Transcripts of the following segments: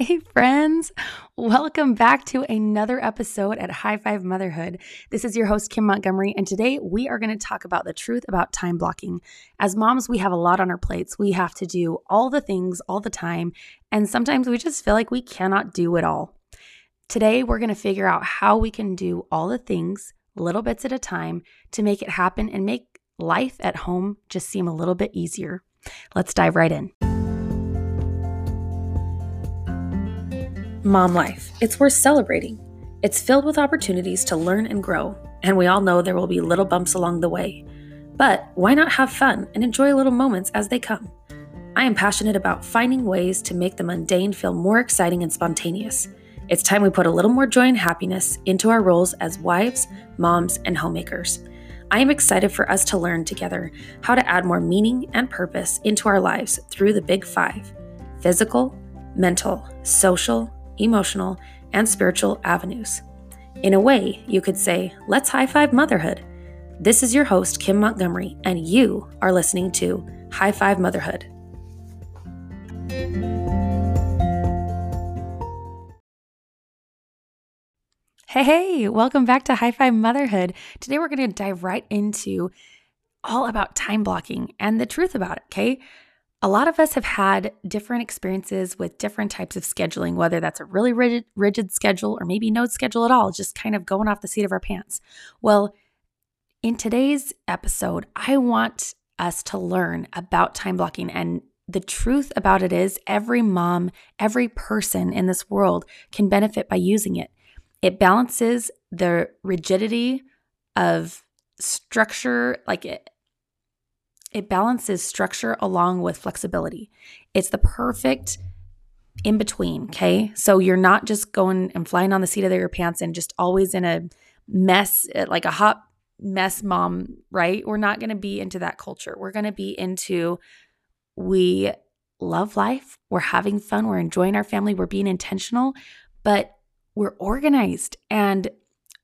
Hey, friends. Welcome back to another episode at High Five Motherhood. This is your host, Kim Montgomery, and today we are going to talk about the truth about time blocking. As moms, we have a lot on our plates. We have to do all the things all the time, and sometimes we just feel like we cannot do it all. Today, we're going to figure out how we can do all the things, little bits at a time, to make it happen and make life at home just seem a little bit easier. Let's dive right in. Mom life. It's worth celebrating. It's filled with opportunities to learn and grow, and we all know there will be little bumps along the way. But why not have fun and enjoy little moments as they come? I am passionate about finding ways to make the mundane feel more exciting and spontaneous. It's time we put a little more joy and happiness into our roles as wives, moms, and homemakers. I am excited for us to learn together how to add more meaning and purpose into our lives through the Big Five physical, mental, social, emotional, and spiritual avenues. In a way, you could say, let's high five motherhood. This is your host, Kim Montgomery, and you are listening to High Five Motherhood. Hey, hey, welcome back to High Five Motherhood. Today we're going to dive right into all about time blocking and the truth about it, okay? A lot of us have had different experiences with different types of scheduling, whether that's a really rigid, rigid schedule or maybe no schedule at all, just kind of going off the seat of our pants. Well, in today's episode, I want us to learn about time blocking. And the truth about it is, every mom, every person in this world can benefit by using it. It balances the rigidity of structure, like it, it balances structure along with flexibility. It's the perfect in between, okay? So you're not just going and flying on the seat of your pants and just always in a mess, eh, like a hot mess mom, right? We're not going to be into that culture. We're going to be into we love life, we're having fun, we're enjoying our family, we're being intentional, but we're organized and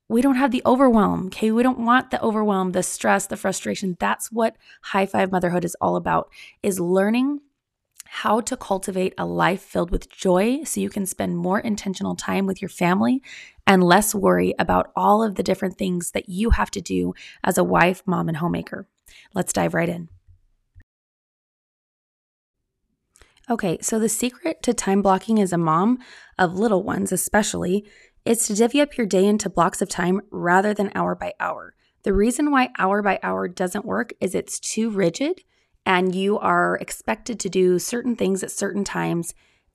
we don't have the overwhelm. Okay. We don't want the overwhelm, the stress, the frustration. That's what high five motherhood is all about is learning how to cultivate a life filled with joy so you can spend more intentional time with your family and less worry about all of the different things that you have to do as a wife, mom, and homemaker. Let's dive right in. Okay, so the secret to time blocking as a mom of little ones, especially, is to divvy up your day into blocks of time rather than hour by hour. The reason why hour by hour doesn't work is it's too rigid and you are expected to do certain things at certain times.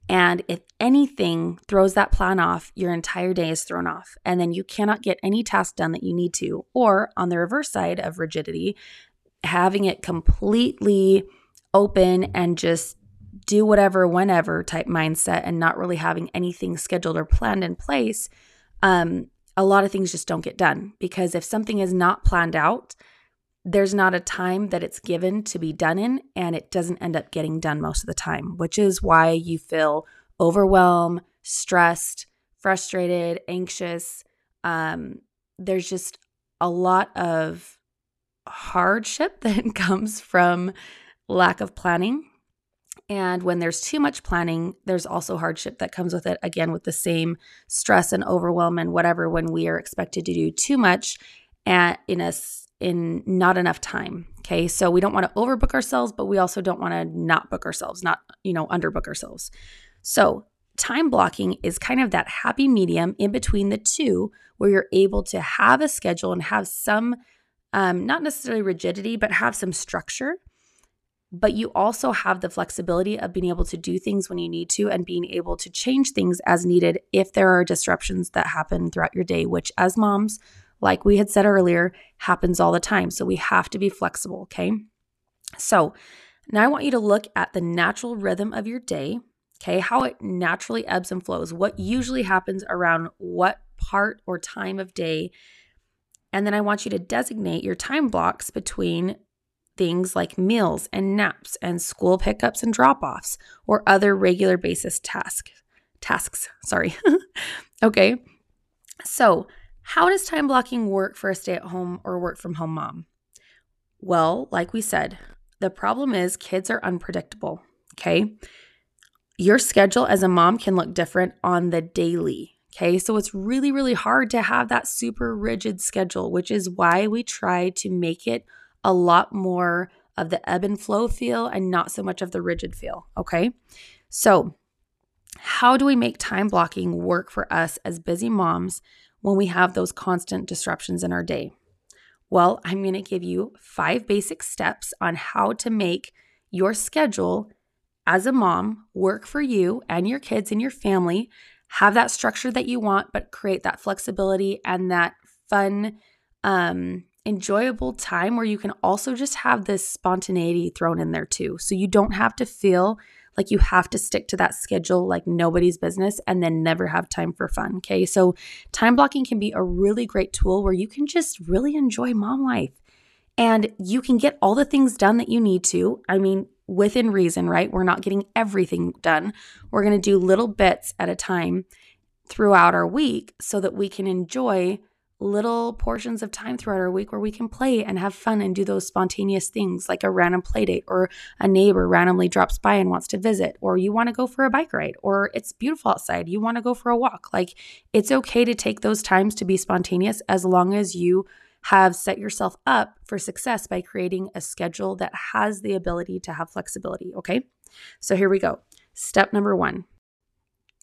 And if anything throws that plan off, your entire day is thrown off. And then you cannot get any task done that you need to. Or on the reverse side of rigidity, having it completely open and just do whatever, whenever type mindset and not really having anything scheduled or planned in place, um, a lot of things just don't get done because if something is not planned out, there's not a time that it's given to be done in, and it doesn't end up getting done most of the time, which is why you feel overwhelmed, stressed, frustrated, anxious. Um, there's just a lot of hardship that comes from lack of planning and when there's too much planning, there's also hardship that comes with it. Again, with the same stress and overwhelm and whatever when we are expected to do too much at in a in not enough time. Okay. So we don't want to overbook ourselves, but we also don't want to not book ourselves, not, you know, underbook ourselves. So time blocking is kind of that happy medium in between the two where you're able to have a schedule and have some um, not necessarily rigidity, but have some structure but you also have the flexibility of being able to do things when you need to and being able to change things as needed if there are disruptions that happen throughout your day, which as moms, like we had said earlier, happens all the time. So we have to be flexible, okay? So now I want you to look at the natural rhythm of your day, okay? How it naturally ebbs and flows, what usually happens around what part or time of day. And then I want you to designate your time blocks between things like meals and naps and school pickups and drop-offs or other regular basis tasks. Tasks, sorry. okay. So, how does time blocking work for a stay-at-home or work from home mom? Well, like we said, the problem is kids are unpredictable, okay? your schedule as a mom can look different on the daily. Okay, so it's really, really hard to have that super rigid schedule, which is why we try to make it a lot more of the ebb and flow feel and not so much of the rigid feel. Okay, so how do we make time blocking work for us as busy moms when we have those constant disruptions in our day? Well, I'm going to give you five basic steps on how to make your schedule as a mom work for you and your kids and your family. Have that structure that you want, but create that flexibility and that fun, um, enjoyable time where you can also just have this spontaneity thrown in there too. So you don't have to feel like you have to stick to that schedule like nobody's business and then never have time for fun. Okay. So time blocking can be a really great tool where you can just really enjoy mom life and you can get all the things done that you need to. I mean, within reason, right? We're not getting everything done. We're going to do little bits at a time throughout our week so that we can enjoy little portions of time throughout our week where we can play and have fun and do those spontaneous things like a random play date or a neighbor randomly drops by and wants to visit or you want to go for a bike ride or it's beautiful outside you want to go for a walk. Like it's okay to take those times to be spontaneous as long as you have set yourself up for success by creating a schedule that has the ability to have flexibility okay? So here we go. Step number 1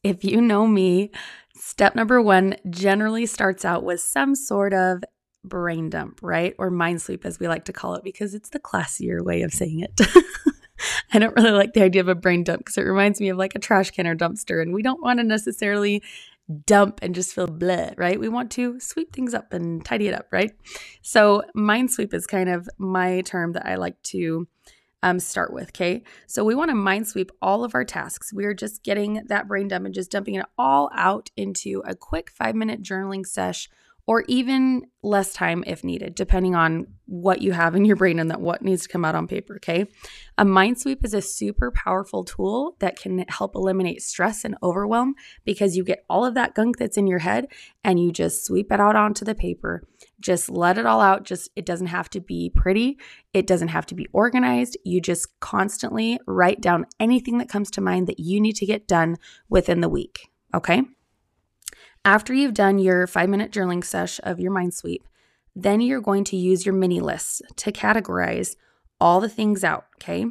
if you know me, step number one generally starts out with some sort of brain dump, right? Or mind sweep, as we like to call it, because it's the classier way of saying it. I don't really like the idea of a brain dump because it reminds me of like a trash can or dumpster, and we don't want to necessarily dump and just feel bleh, right? We want to sweep things up and tidy it up, right? So, mind sweep is kind of my term that I like to um, start with. Okay. So we want to mind sweep all of our tasks. We're just getting that brain dump and just dumping it all out into a quick five minute journaling sesh or even less time if needed, depending on what you have in your brain and that what needs to come out on paper. Okay. A mind sweep is a super powerful tool that can help eliminate stress and overwhelm because you get all of that gunk that's in your head and you just sweep it out onto the paper. Just let it all out. Just, it doesn't have to be pretty. It doesn't have to be organized. You just constantly write down anything that comes to mind that you need to get done within the week. Okay. After you've done your five minute journaling sesh of your mind sweep, then you're going to use your mini lists to categorize all the things out. Okay.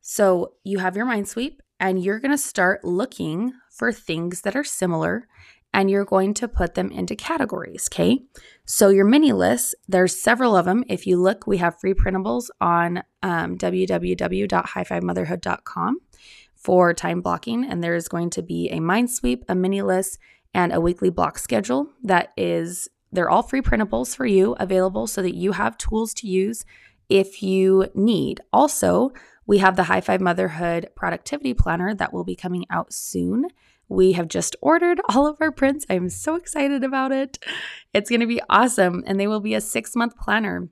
So you have your mind sweep and you're going to start looking for things that are similar and you're going to put them into categories. Okay. So your mini lists, there's several of them. If you look, we have free printables on um, www.highfivemotherhood.com for time blocking. And there's going to be a mind sweep, a mini list, and a weekly block schedule that is they're all free printables for you available so that you have tools to use if you need. Also, we have the High Five Motherhood Productivity Planner that will be coming out soon. We have just ordered all of our prints. I'm so excited about it. It's going to be awesome. And they will be a six month planner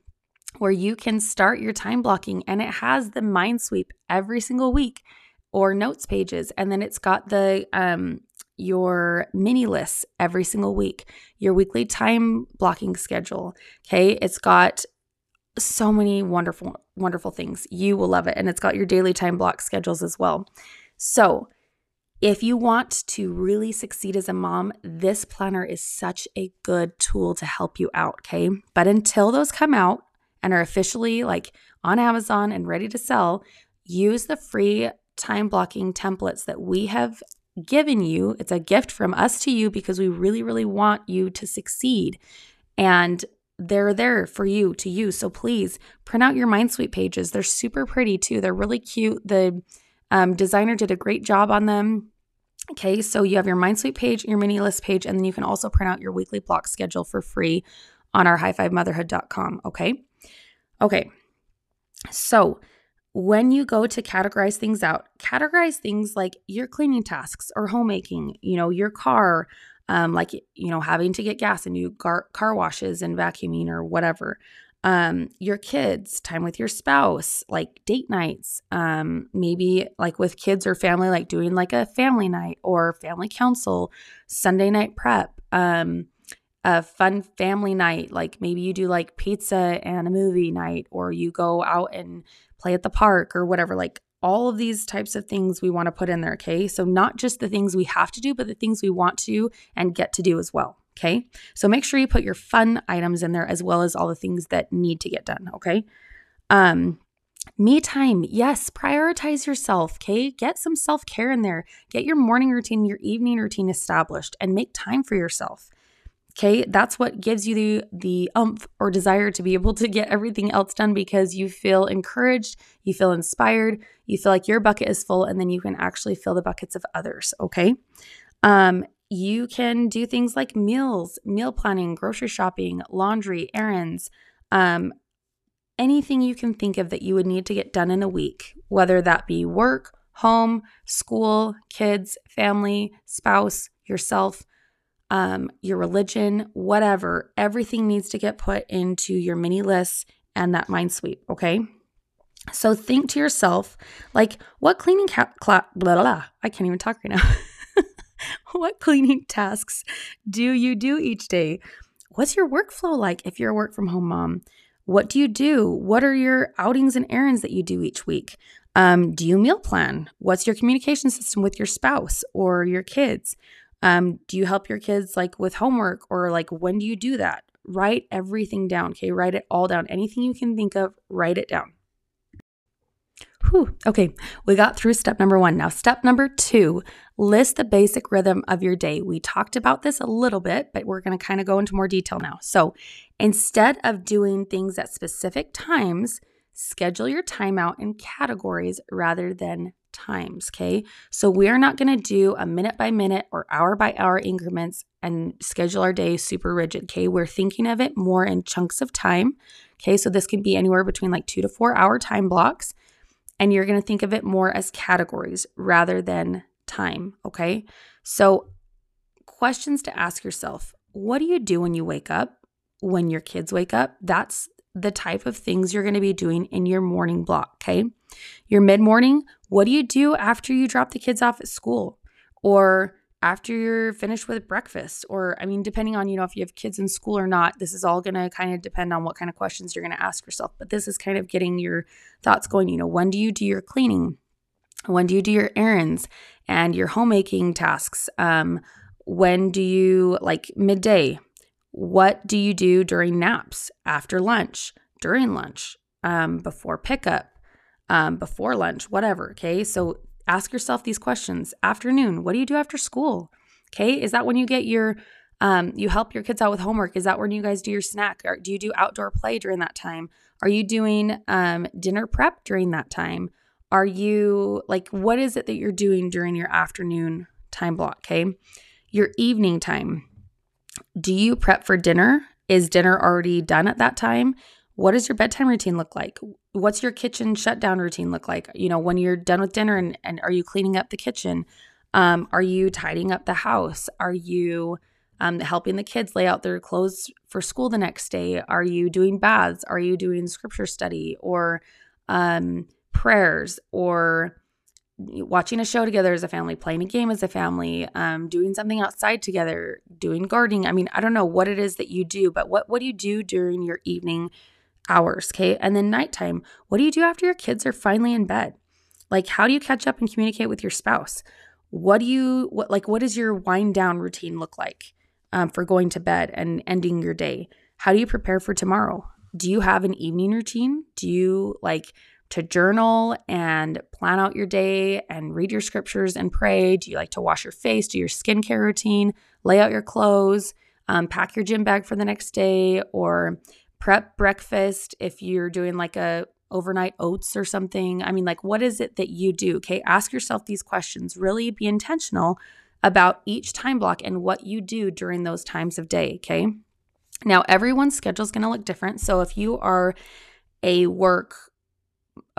where you can start your time blocking and it has the mind sweep every single week or notes pages. And then it's got the um, your mini lists every single week, your weekly time blocking schedule. Okay. It's got so many wonderful, wonderful things. You will love it. And it's got your daily time block schedules as well. So, if you want to really succeed as a mom, this planner is such a good tool to help you out. Okay. But until those come out and are officially like on Amazon and ready to sell, use the free time blocking templates that we have given you. It's a gift from us to you because we really, really want you to succeed. And they're there for you to use. So please print out your MindSweep pages. They're super pretty too. They're really cute. The um, designer did a great job on them. Okay, so you have your MindSweep page, your mini list page, and then you can also print out your weekly block schedule for free on our highfivemotherhood.com. Okay. Okay. So when you go to categorize things out, categorize things like your cleaning tasks or homemaking, you know, your car, um, like, you know, having to get gas and do car, car washes and vacuuming or whatever. Um, your kids, time with your spouse, like date nights, um, maybe like with kids or family, like doing like a family night or family council, Sunday night prep, um, a fun family night, like maybe you do like pizza and a movie night, or you go out and play at the park or whatever. Like all of these types of things we want to put in there, okay? So, not just the things we have to do, but the things we want to and get to do as well, okay? So, make sure you put your fun items in there as well as all the things that need to get done, okay? Um, me time, yes, prioritize yourself, okay? Get some self care in there. Get your morning routine, your evening routine established, and make time for yourself. Okay, that's what gives you the the umph or desire to be able to get everything else done because you feel encouraged, you feel inspired, you feel like your bucket is full, and then you can actually fill the buckets of others. Okay, um, you can do things like meals, meal planning, grocery shopping, laundry, errands, um, anything you can think of that you would need to get done in a week, whether that be work, home, school, kids, family, spouse, yourself um, your religion, whatever, everything needs to get put into your mini list and that mind sweep, okay? So think to yourself, like, what cleaning ca- cla- blah, blah, blah, I can't even talk right now. what cleaning tasks do you do each day? What's your workflow like if you're a work from home mom? What do you do? What are your outings and errands that you do each week? Um, do you meal plan? What's your communication system with your spouse or your kids? Um, do you help your kids like with homework or like when do you do that? Write everything down. Okay. Write it all down. Anything you can think of, write it down. Whew. Okay, we got through step number one. Now, step number two list the basic rhythm of your day. We talked about this a little bit, but we're going to kind of go into more detail now. So, instead of doing things at specific times, schedule your time out in categories rather than times. Okay. So we are not going to do a minute by minute or hour by hour increments and schedule our day super rigid. Okay. We're thinking of it more in chunks of time. Okay. So this can be anywhere between like two to four hour time blocks. And you're going to think of it more as categories rather than time. Okay. So, questions to ask yourself what do you do when you wake up? When your kids wake up? That's the type of things you're going to be doing in your morning block. Okay. Your mid morning, what do you do after you drop the kids off at school or after you're finished with breakfast? Or, I mean, depending on, you know, if you have kids in school or not, this is all going to kind of depend on what kind of questions you're going to ask yourself. But this is kind of getting your thoughts going. You know, when do you do your cleaning? When do you do your errands and your homemaking tasks? Um, when do you like midday? What do you do during naps, after lunch, during lunch, um, before pickup? um, before lunch, whatever. Okay. So ask yourself these questions. Afternoon, what do you do after school? Okay. Is that when you get your, um, you help your kids out with homework? Is that when you guys do your snack? Or do you do outdoor play during that time? Are you doing um, dinner prep during that time? Are you like, what is it that you're doing during your afternoon time block? Okay. Your evening time. Do you prep for dinner? Is dinner already done at that time? What does your bedtime routine look like? What's your kitchen shutdown routine look like? You know, when you're done with dinner and, and are you cleaning up the kitchen? Um, are you tidying up the house? Are you um, helping the kids lay out their clothes for school the next day? Are you doing baths? Are you doing scripture study or um, prayers or watching a show together as a family, playing a game as a family, um, doing something outside together, doing gardening? I mean, I don't know what it is that you do, but what what do you do during your evening hours. Okay. And then nighttime, what do you do after your kids are finally in bed? Like, how do you catch up and communicate with your spouse? What do you, what, like, what does your wind down routine look like um, for going to bed and ending your day? How do you prepare for tomorrow? Do you have an evening routine? Do you like to journal and plan out your day and read your scriptures and pray? Do you like to wash your face, do your skincare routine, lay out your clothes, um, pack your gym bag for the next day, or prep breakfast if you're doing like a overnight oats or something. I mean, like, what is it that you do? Okay. Ask yourself these questions. Really be intentional about each time block and what you do during those times of day. Okay. Now, everyone's schedule is going to look different. So if you are a work,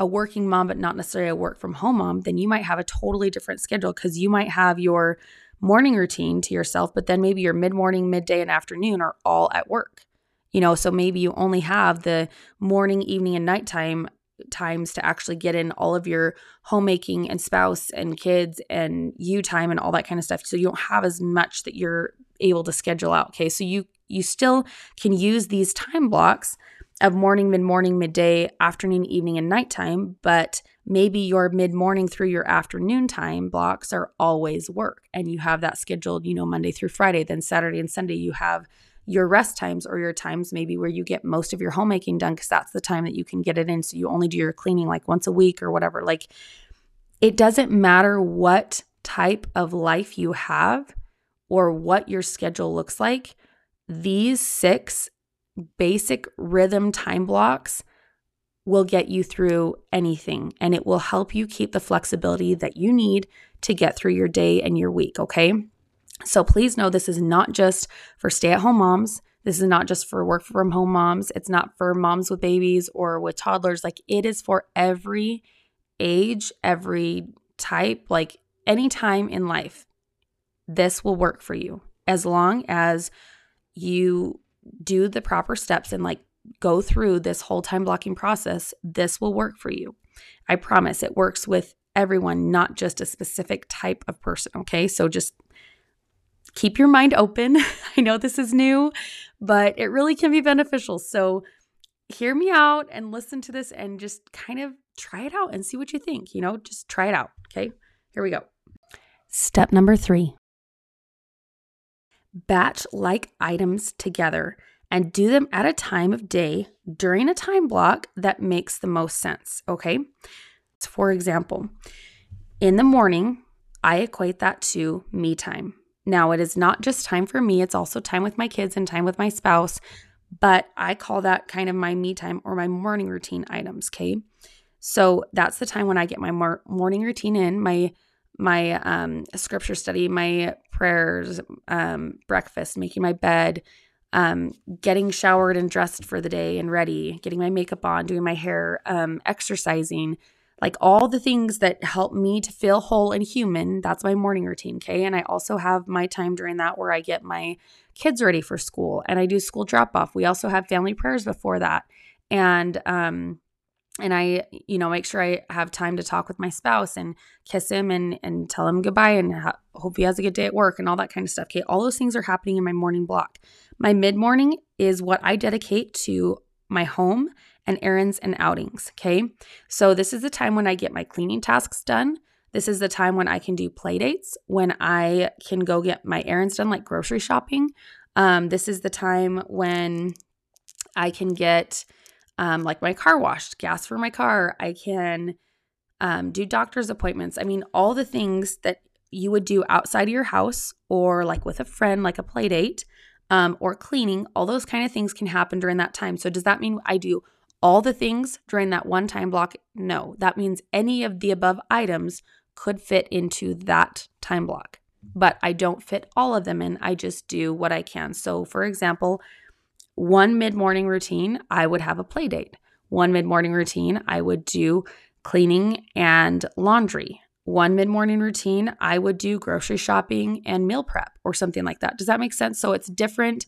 a working mom, but not necessarily a work from home mom, then you might have a totally different schedule because you might have your morning routine to yourself, but then maybe your mid morning, midday, and afternoon are all at work. You know, so maybe you only have the morning, evening, and nighttime times to actually get in all of your homemaking and spouse and kids and you time and all that kind of stuff. So you don't have as much that you're able to schedule out. Okay. So you you still can use these time blocks of morning, mid morning, midday, afternoon, evening, and nighttime, but maybe your mid morning through your afternoon time blocks are always work and you have that scheduled, you know, Monday through Friday. Then Saturday and Sunday, you have your rest times or your times maybe where you get most of your homemaking done because that's the time that you can get it in. So you only do your cleaning like once a week or whatever. Like it doesn't matter what type of life you have or what your schedule looks like. These six basic rhythm time blocks will get you through anything and it will help you keep the flexibility that you need to get through your day and your week, okay? So please know this is not just for stay at home moms. This is not just for work from home moms. It's not for moms with babies or with toddlers. Like it is for every age, every type, like any time in life. This will work for you as long as you do the proper steps and like go through this whole time blocking process. This will work for you. I promise it works with everyone, not just a specific type of person. Okay. So just keep your mind open. I know this is new, but it really can be beneficial. So hear me out and listen to this and just kind of try it out and see what you think. You know, just try it out. Okay, here we go. Step number three batch like items together and do them at a time of day during a time block that makes the most sense. Okay, so for example, in the morning, I equate that to me time. Now, it is not just time for me, it's also time with my kids and time with my spouse, but I call that kind of my me time or my morning routine items, okay? So that's the time when I get my mor- morning routine in, my my um, scripture study, my prayers, um, breakfast, making my bed, um, getting showered and dressed for the day and ready, getting my makeup on, doing my hair, um, exercising, like all the things that help me to feel whole and human. That's my morning routine. Okay. And I also have my time during that where I get my kids ready for school and I do school drop off. We also have family prayers before that. And, um, and I, you know, make sure I have time to talk with my spouse and kiss him and and tell him goodbye and ha- hope he has a good day at work and all that kind of stuff. Okay, all those things are happening in my morning block. My mid morning is what I dedicate to my home and errands and outings. Okay. So this is the time when I get my cleaning tasks done. This is the time when I can do play dates, when I can go get my errands done, like grocery shopping. Um, this is the time when I can get um, like my car washed, gas for my car. I can um, do doctor's appointments. I mean, all the things that you would do outside of your house or like with a friend, like a play date um, or cleaning, all those kind of things can happen during that time. So, does that mean I do all the things during that one time block? No, that means any of the above items could fit into that time block, but I don't fit all of them in. I just do what I can. So, for example, one mid morning routine, I would have a play date. One mid morning routine, I would do cleaning and laundry. One mid morning routine, I would do grocery shopping and meal prep or something like that. Does that make sense? So it's different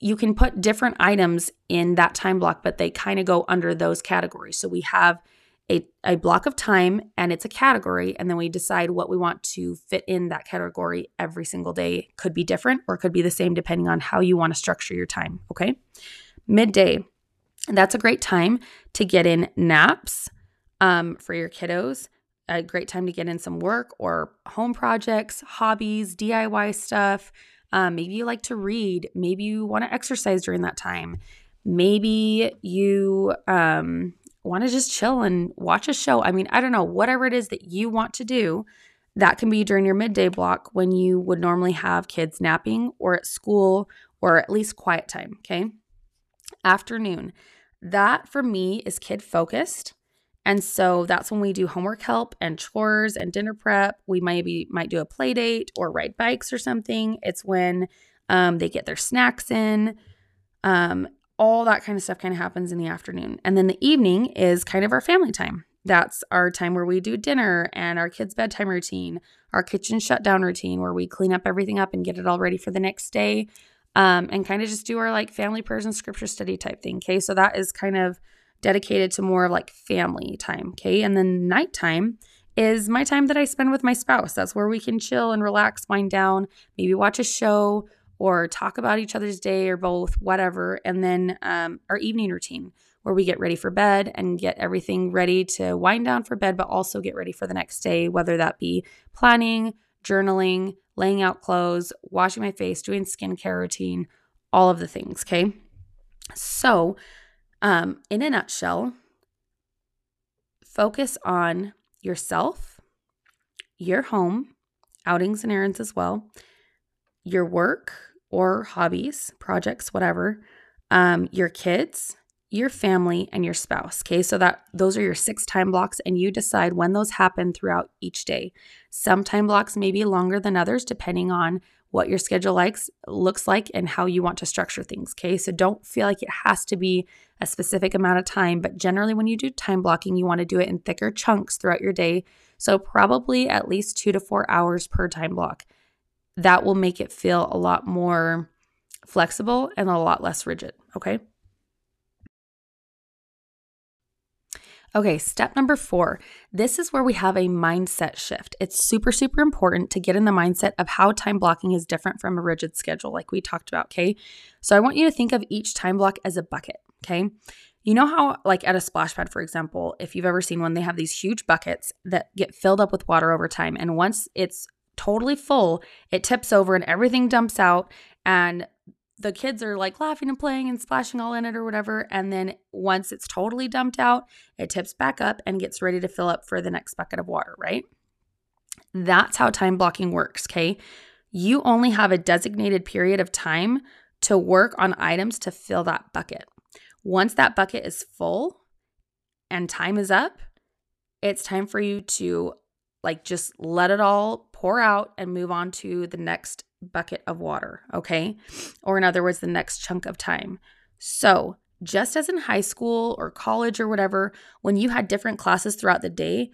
you can put different items in that time block, but they kind of go under those categories. So we have a, a block of time and it's a category, and then we decide what we want to fit in that category every single day. Could be different or could be the same depending on how you want to structure your time. Okay. Midday, that's a great time to get in naps um, for your kiddos. A great time to get in some work or home projects, hobbies, DIY stuff. Um, maybe you like to read. Maybe you want to exercise during that time. Maybe you um, want to just chill and watch a show. I mean, I don't know, whatever it is that you want to do, that can be during your midday block when you would normally have kids napping or at school or at least quiet time. Okay. Afternoon. That for me is kid focused. And so that's when we do homework help and chores and dinner prep. We maybe might do a play date or ride bikes or something. It's when um, they get their snacks in. Um, all that kind of stuff kind of happens in the afternoon. And then the evening is kind of our family time. That's our time where we do dinner and our kids' bedtime routine, our kitchen shutdown routine, where we clean up everything up and get it all ready for the next day. Um, and kind of just do our like family prayers and scripture study type thing. Okay. So that is kind of dedicated to more of like family time. Okay. And then nighttime is my time that I spend with my spouse. That's where we can chill and relax, wind down, maybe watch a show or talk about each other's day or both, whatever. And then um, our evening routine, where we get ready for bed and get everything ready to wind down for bed, but also get ready for the next day, whether that be planning, journaling, laying out clothes, washing my face, doing skincare routine, all of the things. Okay. So, um, in a nutshell, focus on yourself, your home, outings and errands as well, your work or hobbies, projects, whatever, um, your kids, your family, and your spouse. Okay, so that those are your six time blocks, and you decide when those happen throughout each day. Some time blocks may be longer than others, depending on what your schedule likes looks like and how you want to structure things. Okay, so don't feel like it has to be a specific amount of time, but generally, when you do time blocking, you want to do it in thicker chunks throughout your day. So, probably at least two to four hours per time block that will make it feel a lot more flexible and a lot less rigid. Okay. Okay, step number four. This is where we have a mindset shift. It's super, super important to get in the mindset of how time blocking is different from a rigid schedule, like we talked about. Okay. So I want you to think of each time block as a bucket. Okay. You know how, like at a splash pad, for example, if you've ever seen one, they have these huge buckets that get filled up with water over time. And once it's totally full, it tips over and everything dumps out. And the kids are like laughing and playing and splashing all in it or whatever. And then once it's totally dumped out, it tips back up and gets ready to fill up for the next bucket of water, right? That's how time blocking works, okay? You only have a designated period of time to work on items to fill that bucket. Once that bucket is full and time is up, it's time for you to like just let it all pour out and move on to the next bucket of water, okay? Or in other words, the next chunk of time. So, just as in high school or college or whatever, when you had different classes throughout the day,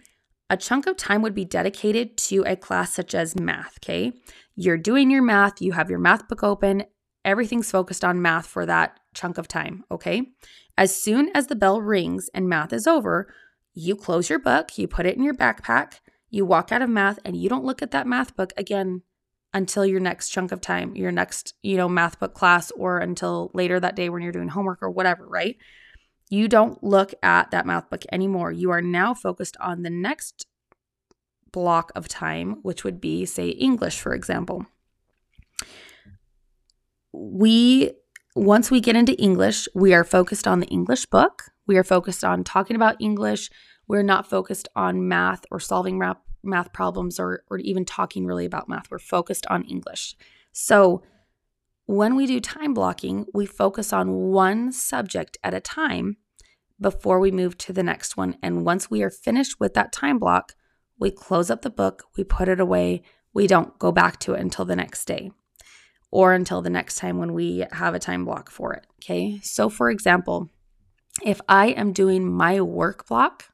a chunk of time would be dedicated to a class such as math, okay? You're doing your math, you have your math book open, everything's focused on math for that chunk of time, okay? As soon as the bell rings and math is over, you close your book, you put it in your backpack, you walk out of math and you don't look at that math book again until your next chunk of time, your next, you know, math book class or until later that day when you're doing homework or whatever, right? You don't look at that math book anymore. You are now focused on the next block of time, which would be, say, English, for example. We, once we get into English, we are focused on the English book. We are focused on talking about English. We're not focused on math or solving math, math problems or, or even talking really about math. We're focused on English. So when we do time blocking, we focus on one subject at a time before we move to the next one. And once we are finished with that time block, we close up the book, we put it away, we don't go back to it until the next day or until the next time when we have a time block for it. Okay. So, for example, if I am doing my work block,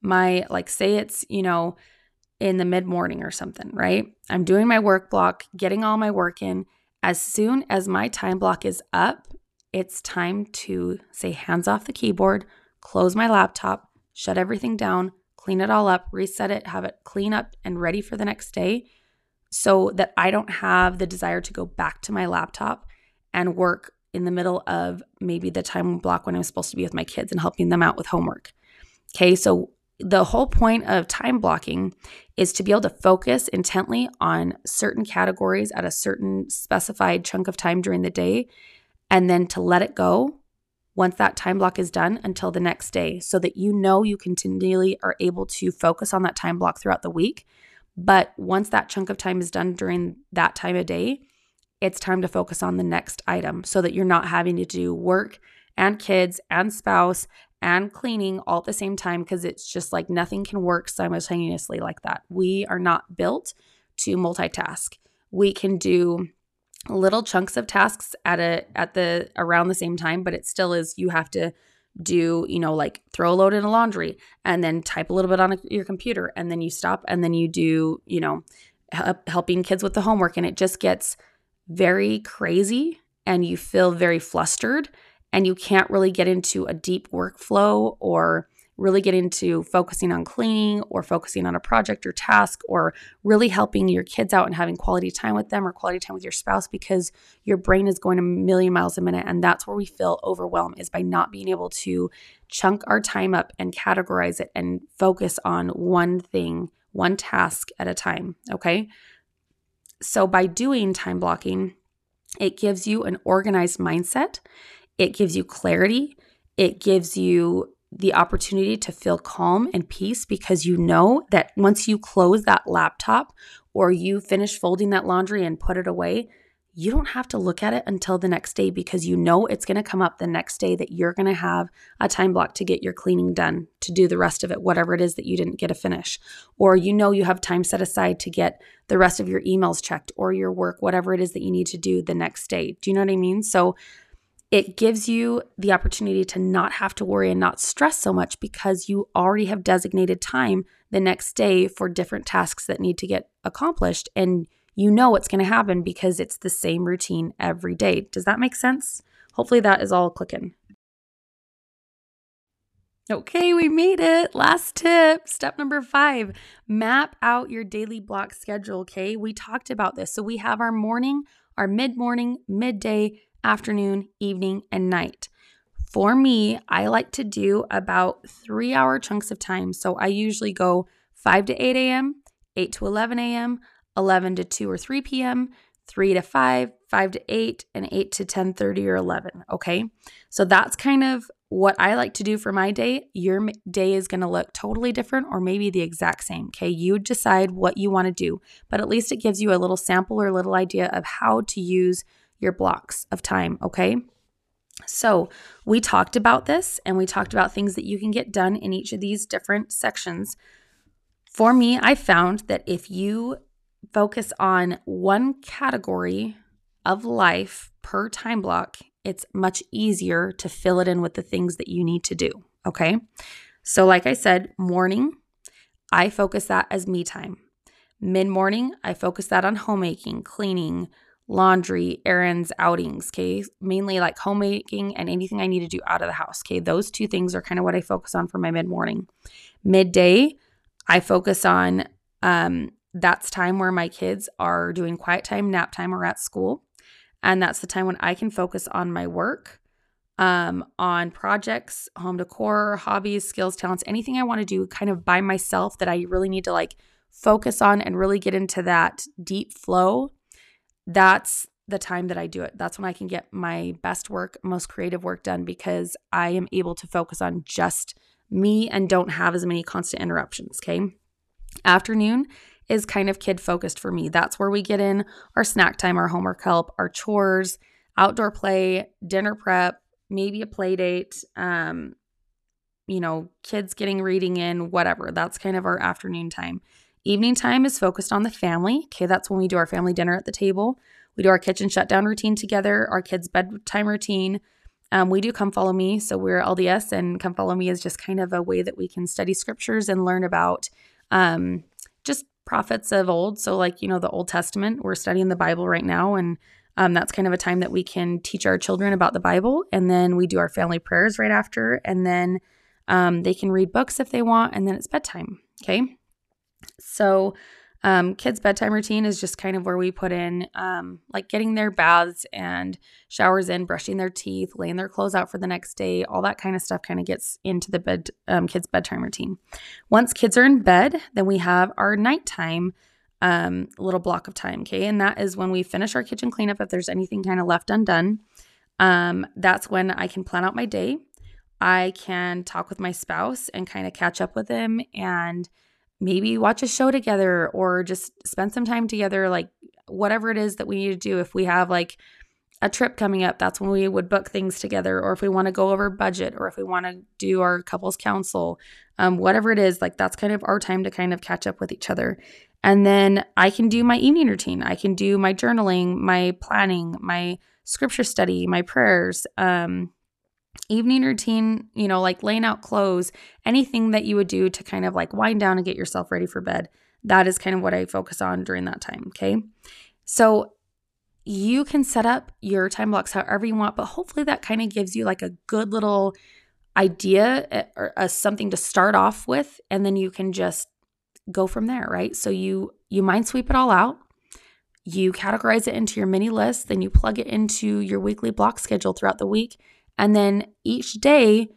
my, like, say it's, you know, in the mid morning or something, right? I'm doing my work block, getting all my work in. As soon as my time block is up, it's time to say hands off the keyboard, close my laptop, shut everything down, clean it all up, reset it, have it clean up and ready for the next day so that I don't have the desire to go back to my laptop and work in the middle of maybe the time block when I'm supposed to be with my kids and helping them out with homework. Okay, so the whole point of time blocking is to be able to focus intently on certain categories at a certain specified chunk of time during the day and then to let it go once that time block is done until the next day so that you know you continually are able to focus on that time block throughout the week. But once that chunk of time is done during that time of day, it's time to focus on the next item so that you're not having to do work and kids and spouse and cleaning all at the same time because it's just like nothing can work simultaneously like that. We are not built to multitask. We can do little chunks of tasks at a at the around the same time, but it still is you have to do, you know, like throw a load in a laundry and then type a little bit on a, your computer and then you stop and then you do, you know, helping kids with the homework and it just gets very crazy and you feel very flustered and you can't really get into a deep workflow or really get into focusing on cleaning or focusing on a project or task or really helping your kids out and having quality time with them or quality time with your spouse because your brain is going a million miles a minute and that's where we feel overwhelmed is by not being able to chunk our time up and categorize it and focus on one thing, one task at a time, okay? So by doing time blocking, it gives you an organized mindset. It gives you clarity. It gives you the opportunity to feel calm and peace because you know that once you close that laptop or you finish folding that laundry and put it away, you don't have to look at it until the next day because you know it's going to come up the next day that you're going to have a time block to get your cleaning done, to do the rest of it, whatever it is that you didn't get to finish. Or you know you have time set aside to get the rest of your emails checked or your work, whatever it is that you need to do the next day. Do you know what I mean? So it gives you the opportunity to not have to worry and not stress so much because you already have designated time the next day for different tasks that need to get accomplished. And you know what's going to happen because it's the same routine every day. Does that make sense? Hopefully, that is all clicking. Okay, we made it. Last tip, step number five map out your daily block schedule. Okay, we talked about this. So we have our morning, our mid morning, midday, afternoon, evening, and night. For me, I like to do about three hour chunks of time. So I usually go 5 to 8 a.m., 8 to 11 a.m., 11 to 2 or 3 p.m., 3 to 5, 5 to 8, and 8 to 10 30 or 11. Okay. So that's kind of what I like to do for my day. Your day is going to look totally different or maybe the exact same. Okay. You decide what you want to do, but at least it gives you a little sample or a little idea of how to use your blocks of time, okay? So, we talked about this and we talked about things that you can get done in each of these different sections. For me, I found that if you focus on one category of life per time block, it's much easier to fill it in with the things that you need to do. Okay. So, like I said, morning, I focus that as me time. Mid morning, I focus that on homemaking, cleaning, laundry, errands, outings, okay? Mainly like homemaking and anything I need to do out of the house, okay? Those two things are kind of what I focus on for my mid morning. Midday, I focus on um, that's time where my kids are doing quiet time, nap time, or at school. And that's the time when I can focus on my work, um, on projects, home decor, hobbies, skills, talents, anything I want to do kind of by myself that I really need to like focus on and really get into that deep flow that's the time that I do it. That's when I can get my best work, most creative work done because I am able to focus on just me and don't have as many constant interruptions. Okay. Afternoon is kind of kid focused for me. That's where we get in our snack time, our homework help, our chores, outdoor play, dinner prep, maybe a play date, um, you know, kids getting reading in, whatever. That's kind of our afternoon time. Evening time is focused on the family. Okay, that's when we do our family dinner at the table. We do our kitchen shutdown routine together, our kids' bedtime routine. Um, we do Come Follow Me. So we're LDS, and Come Follow Me is just kind of a way that we can study scriptures and learn about um, just prophets of old. So, like, you know, the Old Testament, we're studying the Bible right now. And um, that's kind of a time that we can teach our children about the Bible. And then we do our family prayers right after. And then um, they can read books if they want. And then it's bedtime. Okay. So, um, kids' bedtime routine is just kind of where we put in um, like getting their baths and showers in, brushing their teeth, laying their clothes out for the next day. All that kind of stuff kind of gets into the bed um, kids' bedtime routine. Once kids are in bed, then we have our nighttime um, little block of time. Okay, and that is when we finish our kitchen cleanup. If there's anything kind of left undone, um, that's when I can plan out my day. I can talk with my spouse and kind of catch up with him and maybe watch a show together or just spend some time together like whatever it is that we need to do. If we have like a trip coming up that's when we would book things together. Or if we want to go over budget or if we want to do our couples council um, whatever it is like that's kind of our time to kind of catch up with each other. And then i can do my evening routine. I can do my journaling my planning my scripture study my prayers um, evening routine, you know, like laying out clothes, anything that you would do to kind of like wind down and get yourself ready for bed. That is kind of what I focus on during that time. Okay. So you can set up your time blocks however you want, but hopefully that kind of gives you like a good little idea eh, or uh, something to start off with and then you can just go from there, right? So you you mind sweep it all out. You categorize it into your mini list, then you plug it into your weekly block schedule throughout the week, and then each day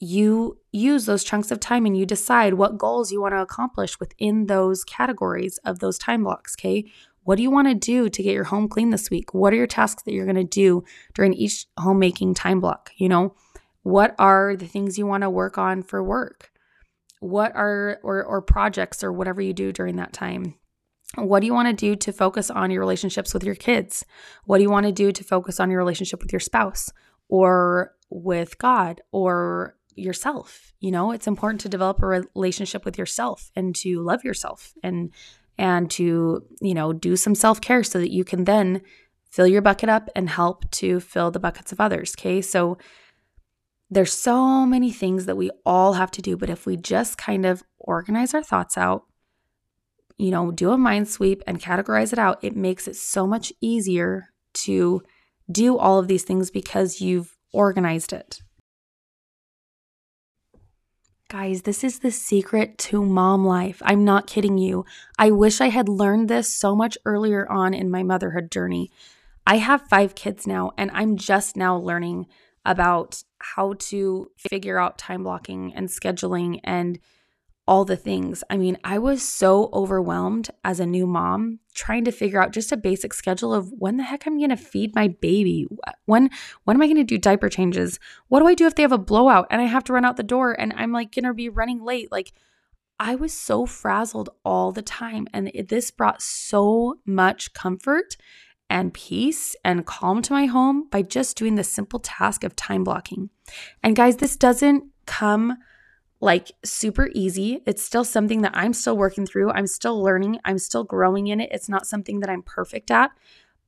you use those chunks of time and you decide what goals you want to accomplish within those categories of those time blocks, okay? What do you want to do to get your home clean this week? What are your tasks that you're going to do during each homemaking time block, you know? What are the things you want to work on for work? What are or or projects or whatever you do during that time? What do you want to do to focus on your relationships with your kids? What do you want to do to focus on your relationship with your spouse or with God or yourself? You know, it's important to develop a relationship with yourself and to love yourself and and to, you know, do some self-care so that you can then fill your bucket up and help to fill the buckets of others, okay? So there's so many things that we all have to do, but if we just kind of organize our thoughts out, you know, do a mind sweep and categorize it out, it makes it so much easier to do all of these things because you've organized it. Guys, this is the secret to mom life. I'm not kidding you. I wish I had learned this so much earlier on in my motherhood journey. I have five kids now, and I'm just now learning about how to figure out time blocking and scheduling and all the things. I mean, I was so overwhelmed as a new mom trying to figure out just a basic schedule of when the heck I'm going to feed my baby. When when am I going to do diaper changes? What do I do if they have a blowout and I have to run out the door and I'm like going to be running late? Like I was so frazzled all the time and it, this brought so much comfort and peace and calm to my home by just doing the simple task of time blocking. And guys, this doesn't come like super easy. It's still something that I'm still working through. I'm still learning. I'm still growing in it. It's not something that I'm perfect at,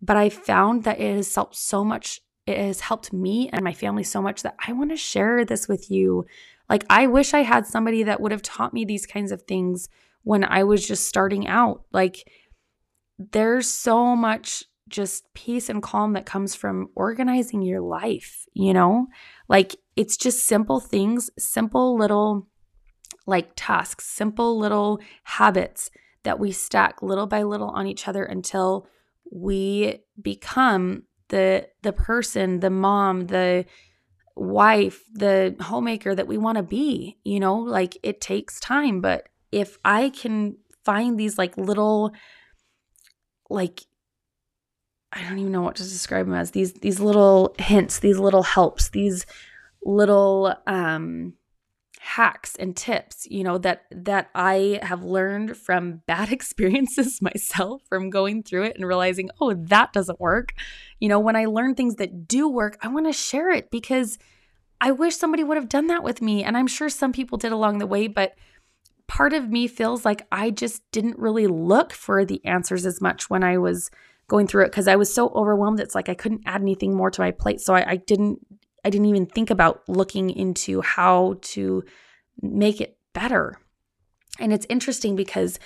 but I found that it has helped so much. It has helped me and my family so much that I want to share this with you. Like, I wish I had somebody that would have taught me these kinds of things when I was just starting out. Like, there's so much just peace and calm that comes from organizing your life, you know? Like it's just simple things, simple little like tasks, simple little habits that we stack little by little on each other until we become the the person, the mom, the wife, the homemaker that we want to be, you know? Like it takes time, but if I can find these like little like I don't even know what to describe them as these these little hints, these little helps, these little um hacks and tips, you know, that that I have learned from bad experiences myself from going through it and realizing, "Oh, that doesn't work." You know, when I learn things that do work, I want to share it because I wish somebody would have done that with me, and I'm sure some people did along the way, but part of me feels like I just didn't really look for the answers as much when I was going through it because I was so overwhelmed. It's like I couldn't add anything more to my plate. So I, I didn't I didn't even think about looking into how to make it better. And it's interesting because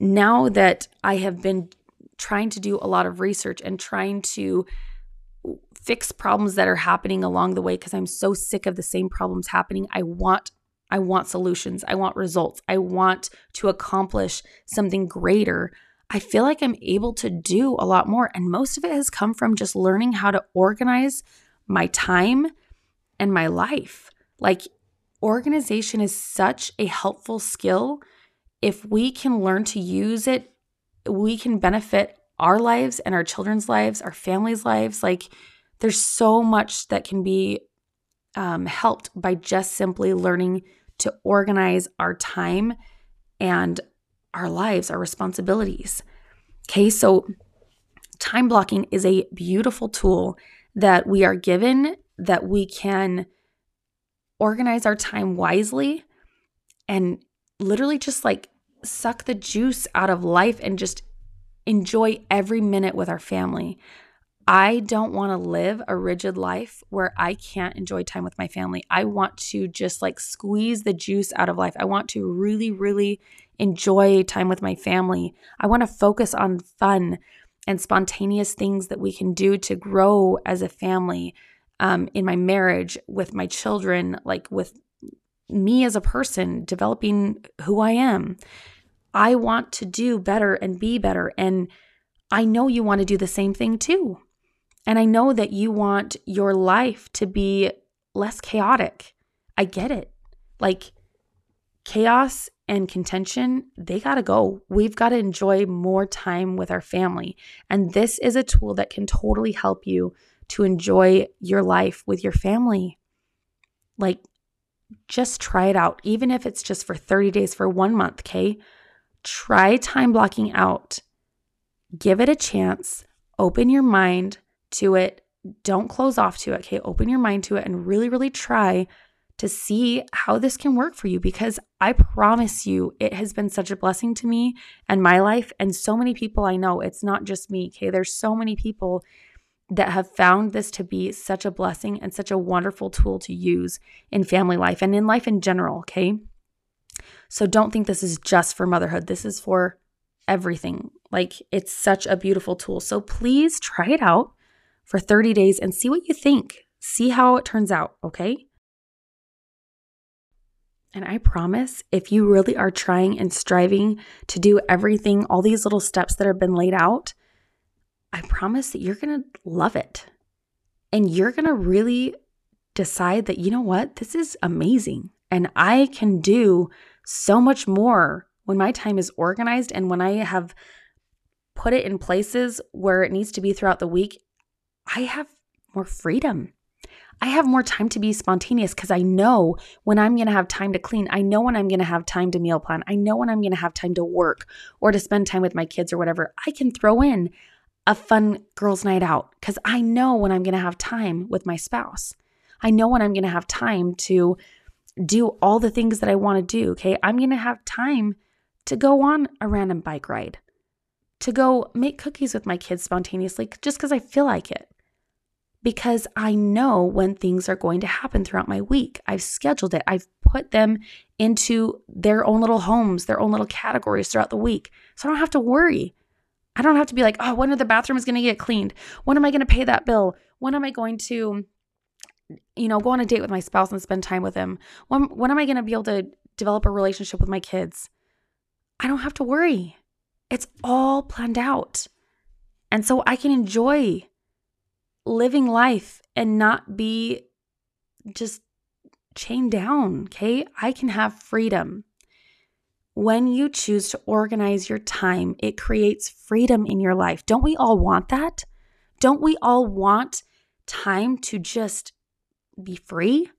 now that I have been trying to do a lot of research and trying to fix problems that are happening along the way because I'm so sick of the same problems happening. I want I want solutions. I want results. I want to accomplish something greater I feel like I'm able to do a lot more. And most of it has come from just learning how to organize my time and my life. Like, organization is such a helpful skill. If we can learn to use it, we can benefit our lives and our children's lives, our families' lives. Like, there's so much that can be um, helped by just simply learning to organize our time and our lives, our responsibilities. Okay, so time blocking is a beautiful tool that we are given that we can organize our time wisely and literally just like suck the juice out of life and just enjoy every minute with our family. I don't want to live a rigid life where I can't enjoy time with my family. I want to just like squeeze the juice out of life. I want to really, really enjoy time with my family. I want to focus on fun and spontaneous things that we can do to grow as a family. um, in my marriage, with my children, like with me as a person, developing who I am. I want to do better and be better. And I know you want to do the same thing too. And I know that you want your life to be less chaotic. I get it. Like chaos and contention, they got to go. We've got to enjoy more time with our family. And this is a tool that can totally help you to enjoy your life with your family. Like, just try it out, even if it's just for 30 days, for one month, okay? Try time blocking out. Give it a chance. Open your mind to it. Don't close off to it, okay? Open your mind to it and really, really try to see how this can work for you because I promise you, it has been such a blessing to me and my life, and so many people I know. It's not just me, okay? There's so many people that have found this to be such a blessing and such a wonderful tool to use in family life and in life in general, okay? So don't think this is just for motherhood. This is for everything. Like it's such a beautiful tool. So please try it out for 30 days and see what you think. See how it turns out, okay? And I promise if you really are trying and striving to do everything, all these little steps that have been laid out, I promise that you're going to love it. And you're going to really decide that, you know what, this is amazing. And I can do so much more when my time is organized and when I have put it in places where it needs to be throughout the week. I have more freedom. I have more time to be spontaneous because I know when I'm going to have time to clean. I know when I'm going to have time to meal plan. I know when I'm going to have time to work or to spend time with my kids or whatever. I can throw in a fun girls' night out because I know when I'm going to have time with my spouse. I know when I'm going to have time to do all the things that I want to do. Okay. I'm going to have time to go on a random bike ride, to go make cookies with my kids spontaneously just because I feel like it. Because I know when things are going to happen throughout my week. I've scheduled it, I've put them into their own little homes, their own little categories throughout the week. So I don't have to worry. I don't have to be like, oh, when are the bathrooms going to get cleaned? When am I going to pay that bill? When am I going to, you know, go on a date with my spouse and spend time with him? When, when am I going to be able to develop a relationship with my kids? I don't have to worry. It's all planned out. And so I can enjoy living life and not be just chained down. Okay. I can have freedom. When you choose to organize your time, it creates freedom in your life. Don't we all want that? Don't we all want time to just be free,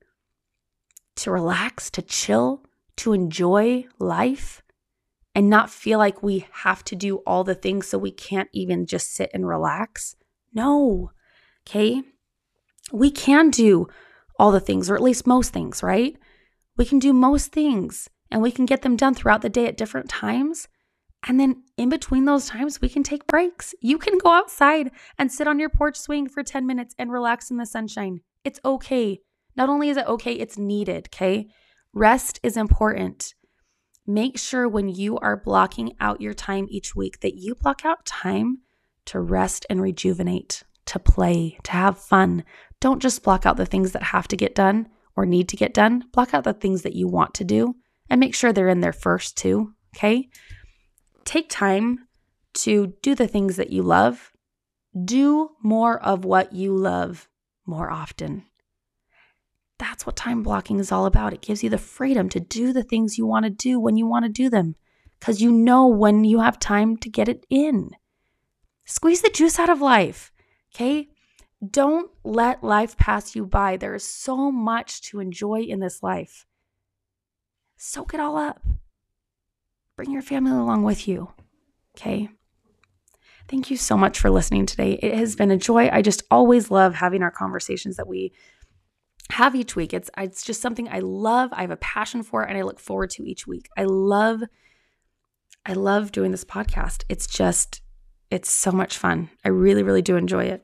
to relax, to chill, to enjoy life, and not feel like we have to do all the things so we can't even just sit and relax? No. Okay. We can do all the things, or at least most things, right? We can do most things and we can get them done throughout the day at different times. And then in between those times, we can take breaks. You can go outside and sit on your porch swing for 10 minutes and relax in the sunshine. It's okay. Not only is it okay, it's needed, okay? Rest is important. Make sure when you are blocking out your time each week that you block out time to rest and rejuvenate, to play, to have fun. Don't just block out the things that have to get done or need to get done. Block out the things that you want to do and make sure they're in there first too. Okay. Take time to do the things that you love. Do more of what you love more often. That's what time blocking is all about. It gives you the freedom to do the things you want to do when you want to do them because you know when you have time to get it in. Squeeze the juice out of life. Okay. Don't let life pass you by. There is so much to enjoy in this life. Soak it all up. Bring your family along with you. Okay. Thank you so much for listening today. It has been a joy. I just always love having our conversations that we have each week. It's it's just something I love. I have a passion for and I look forward to each week. I love I love doing this podcast. It's just it's so much fun. I really really do enjoy it.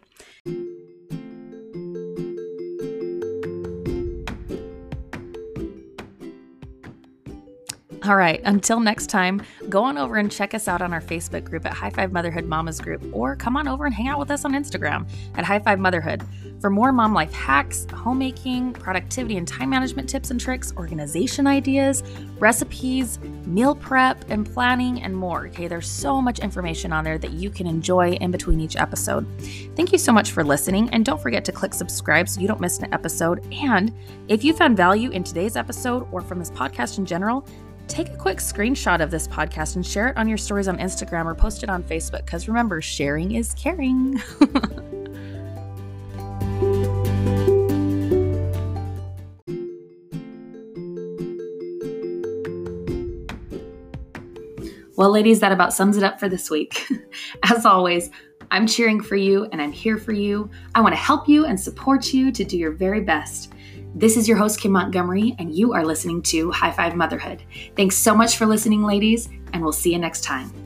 All right, until next time, go on over and check us out on our Facebook group at High Five Motherhood Mamas Group, or come on over and hang out with us on Instagram at High Five Motherhood. For more mom life hacks, homemaking, productivity and time management tips and tricks, organization ideas, recipes, meal prep and planning, and more. Okay, there's so much information on there that you can enjoy in between each episode. Thank you so much for listening, and don't forget to click subscribe so you don't miss an episode. And if you found value in today's episode or from this podcast in general, take a quick screenshot of this podcast and share it on your stories on Instagram or post it on Facebook because remember, sharing is caring. well, ladies, that about sums it up for this week. As always, I'm cheering for you and I'm here for you. I want to help you and support you to do your very best. This is your host, Kim Montgomery, and you are listening to High Five Motherhood. Thanks so much for listening, ladies, and we'll see you next time.